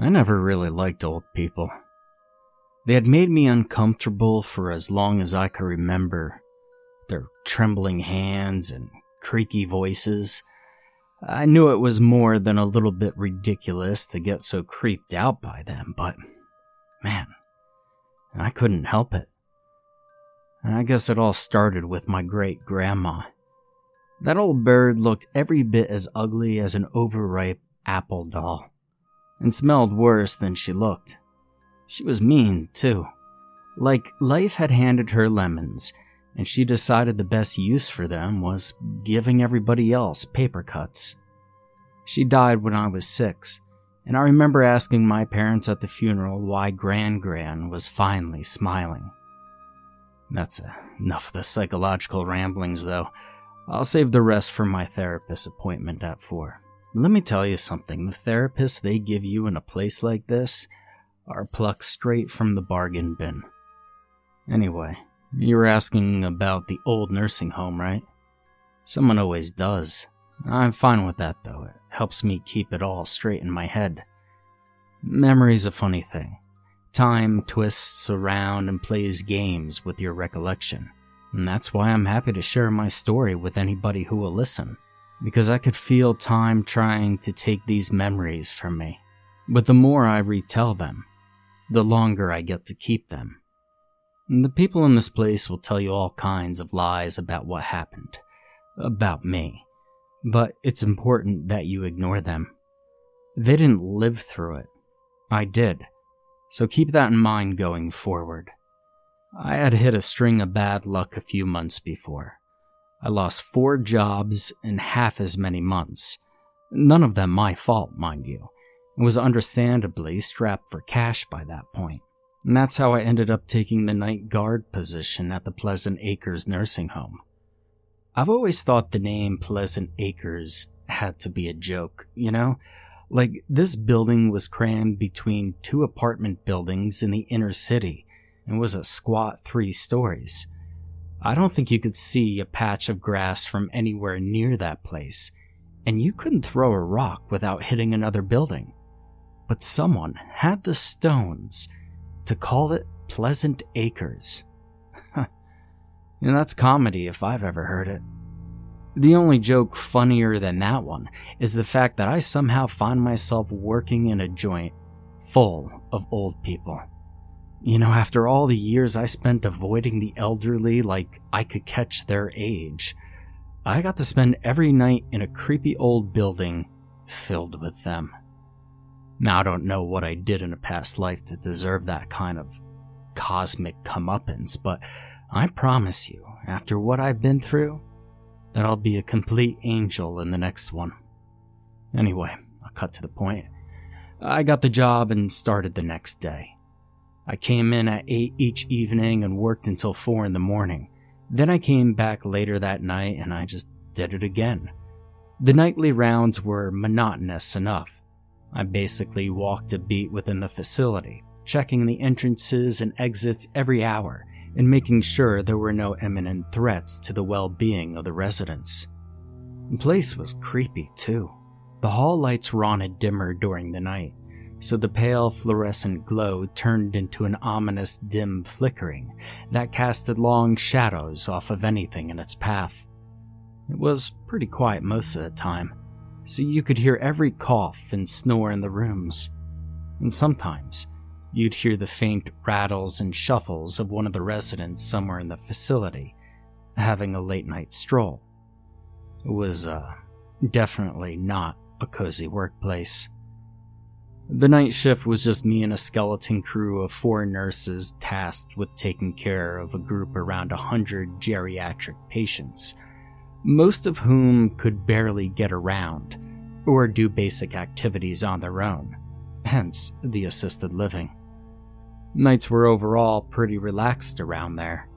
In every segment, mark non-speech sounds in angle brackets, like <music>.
I never really liked old people. They had made me uncomfortable for as long as I could remember. Their trembling hands and creaky voices. I knew it was more than a little bit ridiculous to get so creeped out by them, but man, I couldn't help it. I guess it all started with my great grandma. That old bird looked every bit as ugly as an overripe apple doll, and smelled worse than she looked. She was mean, too. Like life had handed her lemons, and she decided the best use for them was giving everybody else paper cuts. She died when I was six, and I remember asking my parents at the funeral why Gran Gran was finally smiling. That's enough of the psychological ramblings, though. I'll save the rest for my therapist appointment at 4. Let me tell you something the therapists they give you in a place like this are plucked straight from the bargain bin. Anyway, you were asking about the old nursing home, right? Someone always does. I'm fine with that, though. It helps me keep it all straight in my head. Memory's a funny thing. Time twists around and plays games with your recollection. And that's why I'm happy to share my story with anybody who will listen, because I could feel time trying to take these memories from me. But the more I retell them, the longer I get to keep them. And the people in this place will tell you all kinds of lies about what happened, about me. But it's important that you ignore them. They didn't live through it. I did. So keep that in mind going forward. I had hit a string of bad luck a few months before. I lost four jobs in half as many months. None of them my fault, mind you, and was understandably strapped for cash by that point. And that's how I ended up taking the night guard position at the Pleasant Acres nursing home. I've always thought the name Pleasant Acres had to be a joke, you know? Like, this building was crammed between two apartment buildings in the inner city and was a squat three stories. I don't think you could see a patch of grass from anywhere near that place, and you couldn't throw a rock without hitting another building. But someone had the stones to call it Pleasant Acres. <laughs> and that's comedy if I've ever heard it. The only joke funnier than that one is the fact that I somehow find myself working in a joint full of old people. You know, after all the years I spent avoiding the elderly like I could catch their age, I got to spend every night in a creepy old building filled with them. Now, I don't know what I did in a past life to deserve that kind of cosmic comeuppance, but I promise you, after what I've been through, that I'll be a complete angel in the next one. Anyway, I'll cut to the point. I got the job and started the next day. I came in at 8 each evening and worked until 4 in the morning. Then I came back later that night and I just did it again. The nightly rounds were monotonous enough. I basically walked a beat within the facility, checking the entrances and exits every hour and making sure there were no imminent threats to the well being of the residents. The place was creepy, too. The hall lights were on a dimmer during the night, so the pale fluorescent glow turned into an ominous dim flickering that casted long shadows off of anything in its path. It was pretty quiet most of the time, so you could hear every cough and snore in the rooms. And sometimes, you'd hear the faint rattles and shuffles of one of the residents somewhere in the facility, having a late night stroll. It was, uh, definitely not a cozy workplace. The night shift was just me and a skeleton crew of four nurses tasked with taking care of a group around a hundred geriatric patients, most of whom could barely get around or do basic activities on their own, hence the assisted living. Nights were overall pretty relaxed around there.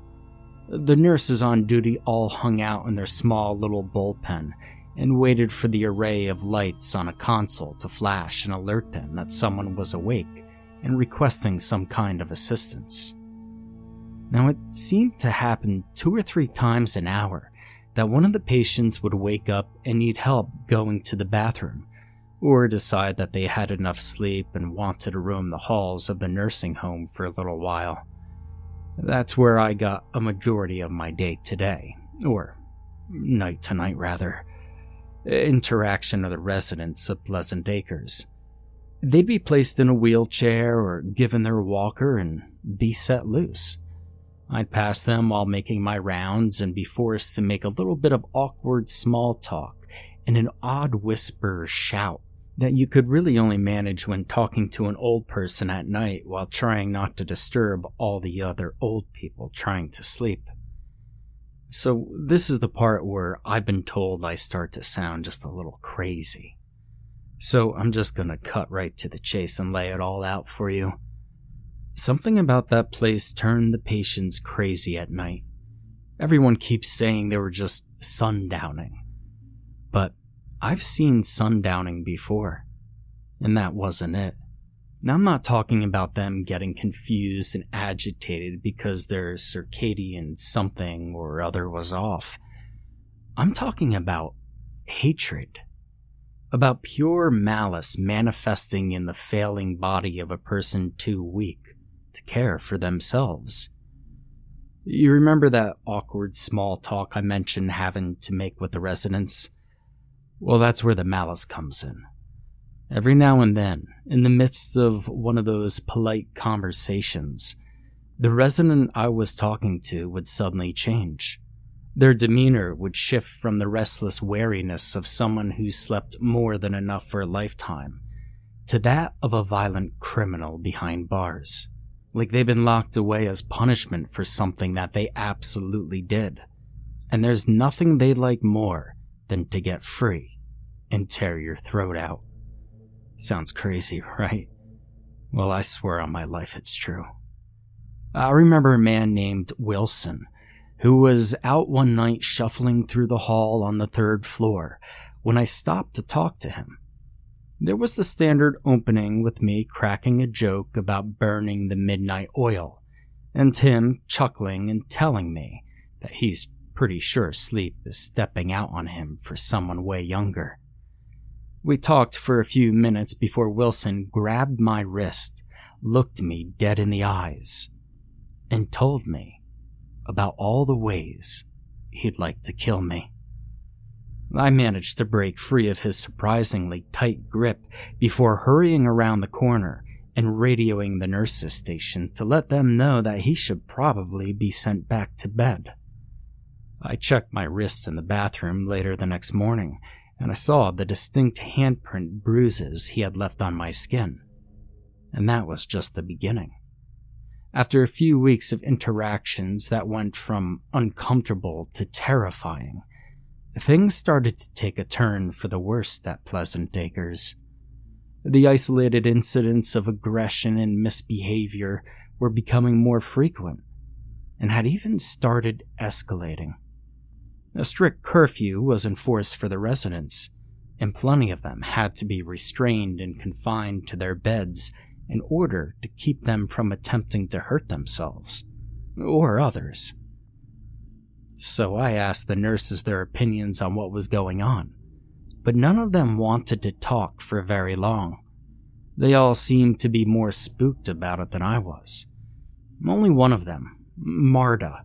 The nurses on duty all hung out in their small little bullpen and waited for the array of lights on a console to flash and alert them that someone was awake and requesting some kind of assistance. Now, it seemed to happen two or three times an hour that one of the patients would wake up and need help going to the bathroom, or decide that they had enough sleep and wanted to roam the halls of the nursing home for a little while. That's where I got a majority of my day today, or night to night rather. Uh, interaction of the residents of Pleasant Acres. They'd be placed in a wheelchair or given their walker and be set loose. I'd pass them while making my rounds and be forced to make a little bit of awkward small talk and an odd whisper or shout that you could really only manage when talking to an old person at night while trying not to disturb all the other old people trying to sleep. So, this is the part where I've been told I start to sound just a little crazy. So, I'm just gonna cut right to the chase and lay it all out for you. Something about that place turned the patients crazy at night. Everyone keeps saying they were just sundowning. But I've seen sundowning before, and that wasn't it. Now, I'm not talking about them getting confused and agitated because their circadian something or other was off. I'm talking about hatred. About pure malice manifesting in the failing body of a person too weak to care for themselves. You remember that awkward small talk I mentioned having to make with the residents? Well, that's where the malice comes in. Every now and then, in the midst of one of those polite conversations, the resident I was talking to would suddenly change. Their demeanor would shift from the restless wariness of someone who slept more than enough for a lifetime to that of a violent criminal behind bars. Like they've been locked away as punishment for something that they absolutely did. And there's nothing they like more than to get free and tear your throat out. Sounds crazy, <laughs> right? Well, I swear on my life it's true. I remember a man named Wilson who was out one night shuffling through the hall on the third floor when I stopped to talk to him. There was the standard opening with me cracking a joke about burning the midnight oil, and him chuckling and telling me that he's pretty sure sleep is stepping out on him for someone way younger. We talked for a few minutes before Wilson grabbed my wrist, looked me dead in the eyes, and told me about all the ways he'd like to kill me. I managed to break free of his surprisingly tight grip before hurrying around the corner and radioing the nurse's station to let them know that he should probably be sent back to bed. I checked my wrist in the bathroom later the next morning and I saw the distinct handprint bruises he had left on my skin. And that was just the beginning. After a few weeks of interactions that went from uncomfortable to terrifying, things started to take a turn for the worse at Pleasant Acres. The isolated incidents of aggression and misbehavior were becoming more frequent and had even started escalating. A strict curfew was enforced for the residents, and plenty of them had to be restrained and confined to their beds in order to keep them from attempting to hurt themselves or others. So I asked the nurses their opinions on what was going on, but none of them wanted to talk for very long. They all seemed to be more spooked about it than I was. Only one of them, Marta,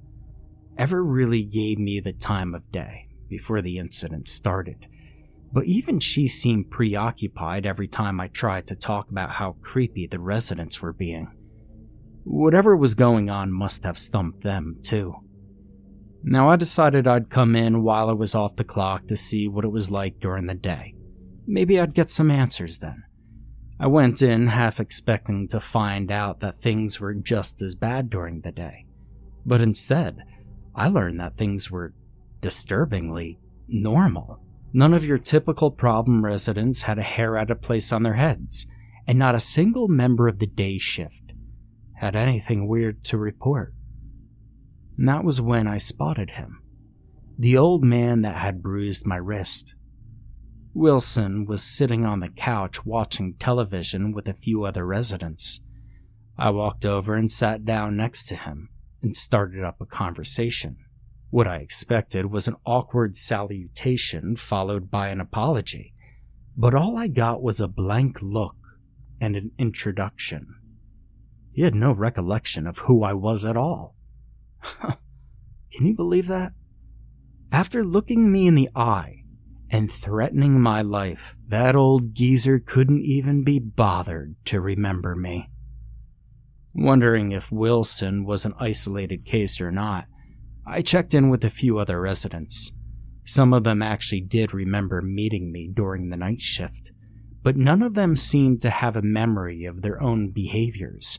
ever really gave me the time of day before the incident started. But even she seemed preoccupied every time I tried to talk about how creepy the residents were being. Whatever was going on must have stumped them, too. Now, I decided I'd come in while I was off the clock to see what it was like during the day. Maybe I'd get some answers then. I went in half expecting to find out that things were just as bad during the day. But instead, I learned that things were disturbingly normal. None of your typical problem residents had a hair out of place on their heads, and not a single member of the day shift had anything weird to report. And that was when I spotted him the old man that had bruised my wrist. Wilson was sitting on the couch watching television with a few other residents. I walked over and sat down next to him and started up a conversation. What I expected was an awkward salutation followed by an apology. But all I got was a blank look and an introduction. He had no recollection of who I was at all. <laughs> Can you believe that? After looking me in the eye and threatening my life, that old geezer couldn't even be bothered to remember me. Wondering if Wilson was an isolated case or not, I checked in with a few other residents. Some of them actually did remember meeting me during the night shift, but none of them seemed to have a memory of their own behaviors,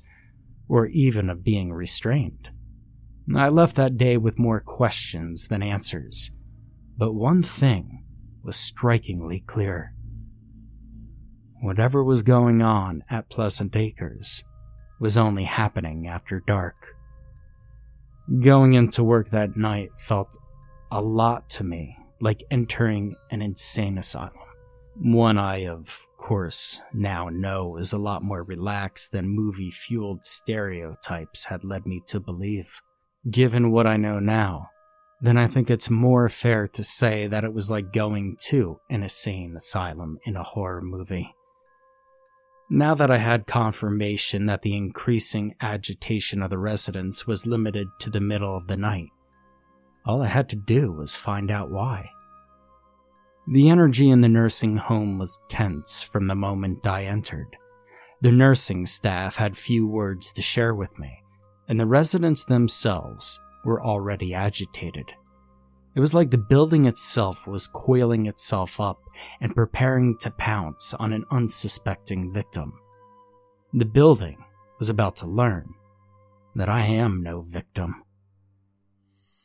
or even of being restrained. I left that day with more questions than answers, but one thing was strikingly clear. Whatever was going on at Pleasant Acres was only happening after dark. Going into work that night felt a lot to me like entering an insane asylum. One I, of course, now know is a lot more relaxed than movie fueled stereotypes had led me to believe. Given what I know now, then I think it's more fair to say that it was like going to an insane asylum in a horror movie. Now that I had confirmation that the increasing agitation of the residents was limited to the middle of the night, all I had to do was find out why. The energy in the nursing home was tense from the moment I entered. The nursing staff had few words to share with me, and the residents themselves were already agitated. It was like the building itself was coiling itself up and preparing to pounce on an unsuspecting victim. The building was about to learn that I am no victim.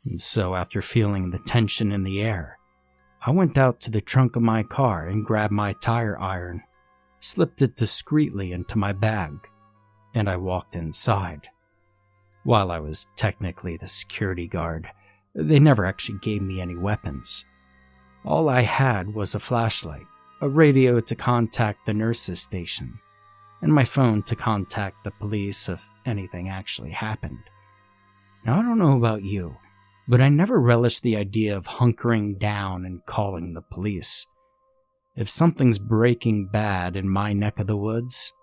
And so, after feeling the tension in the air, I went out to the trunk of my car and grabbed my tire iron, slipped it discreetly into my bag, and I walked inside. While I was technically the security guard, they never actually gave me any weapons. All I had was a flashlight, a radio to contact the nurse's station, and my phone to contact the police if anything actually happened. Now, I don't know about you, but I never relished the idea of hunkering down and calling the police. If something's breaking bad in my neck of the woods,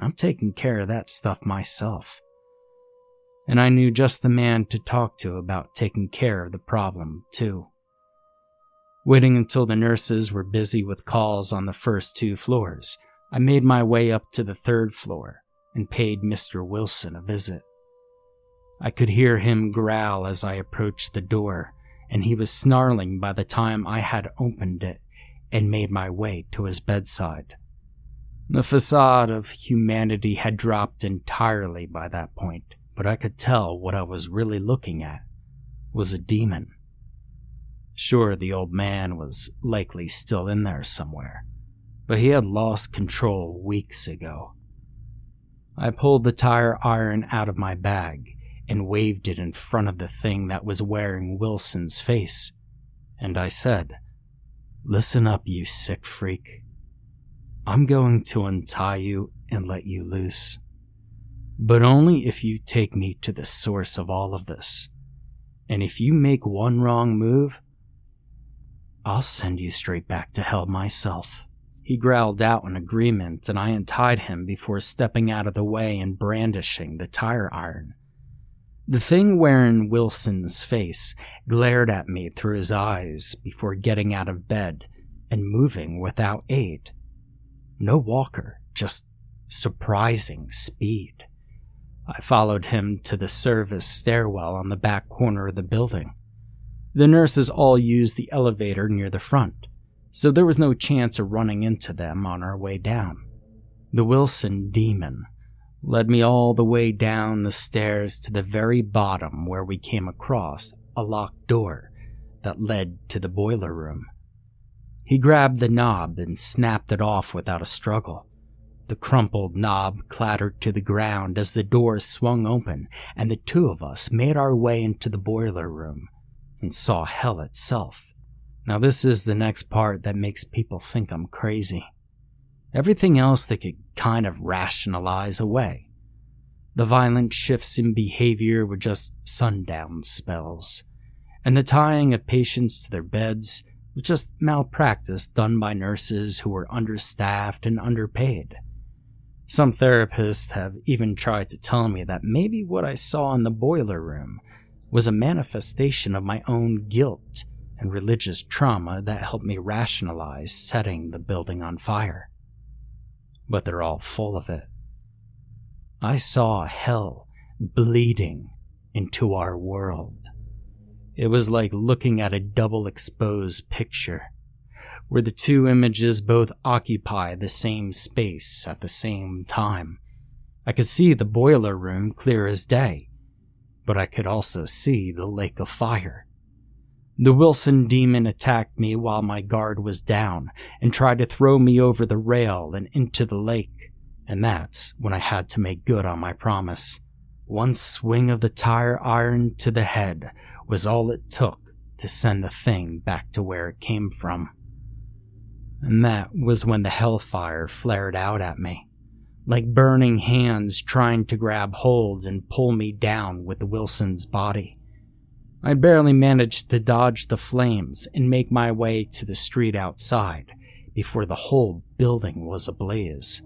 I'm taking care of that stuff myself. And I knew just the man to talk to about taking care of the problem, too. Waiting until the nurses were busy with calls on the first two floors, I made my way up to the third floor and paid Mr. Wilson a visit. I could hear him growl as I approached the door, and he was snarling by the time I had opened it and made my way to his bedside. The facade of humanity had dropped entirely by that point, but I could tell what I was really looking at was a demon. Sure, the old man was likely still in there somewhere, but he had lost control weeks ago. I pulled the tire iron out of my bag and waved it in front of the thing that was wearing Wilson's face. And I said, Listen up, you sick freak. I'm going to untie you and let you loose. But only if you take me to the source of all of this. And if you make one wrong move, I'll send you straight back to hell myself. He growled out in agreement, and I untied him before stepping out of the way and brandishing the tire iron. The thing wearing Wilson's face glared at me through his eyes before getting out of bed and moving without aid. No walker, just surprising speed. I followed him to the service stairwell on the back corner of the building. The nurses all used the elevator near the front, so there was no chance of running into them on our way down. The Wilson demon led me all the way down the stairs to the very bottom where we came across a locked door that led to the boiler room. He grabbed the knob and snapped it off without a struggle. The crumpled knob clattered to the ground as the door swung open, and the two of us made our way into the boiler room and saw hell itself. Now, this is the next part that makes people think I'm crazy. Everything else they could kind of rationalize away. The violent shifts in behavior were just sundown spells, and the tying of patients to their beds was just malpractice done by nurses who were understaffed and underpaid. Some therapists have even tried to tell me that maybe what I saw in the boiler room was a manifestation of my own guilt and religious trauma that helped me rationalize setting the building on fire. But they're all full of it. I saw hell bleeding into our world. It was like looking at a double exposed picture, where the two images both occupy the same space at the same time. I could see the boiler room clear as day, but I could also see the lake of fire. The Wilson demon attacked me while my guard was down and tried to throw me over the rail and into the lake, and that's when I had to make good on my promise. One swing of the tire iron to the head was all it took to send the thing back to where it came from. And that was when the hellfire flared out at me, like burning hands trying to grab holds and pull me down with Wilson's body. I barely managed to dodge the flames and make my way to the street outside before the whole building was ablaze.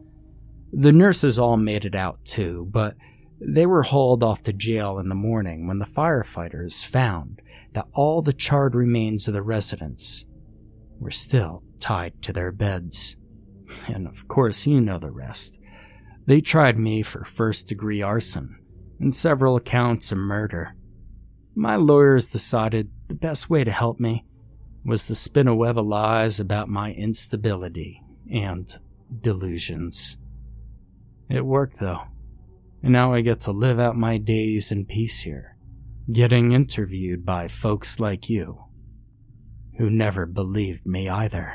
The nurses all made it out too, but they were hauled off to jail in the morning when the firefighters found that all the charred remains of the residents were still tied to their beds. And of course, you know the rest. They tried me for first degree arson and several counts of murder. My lawyers decided the best way to help me was to spin a web of lies about my instability and delusions. It worked though and now I get to live out my days in peace here, getting interviewed by folks like you, who never believed me either.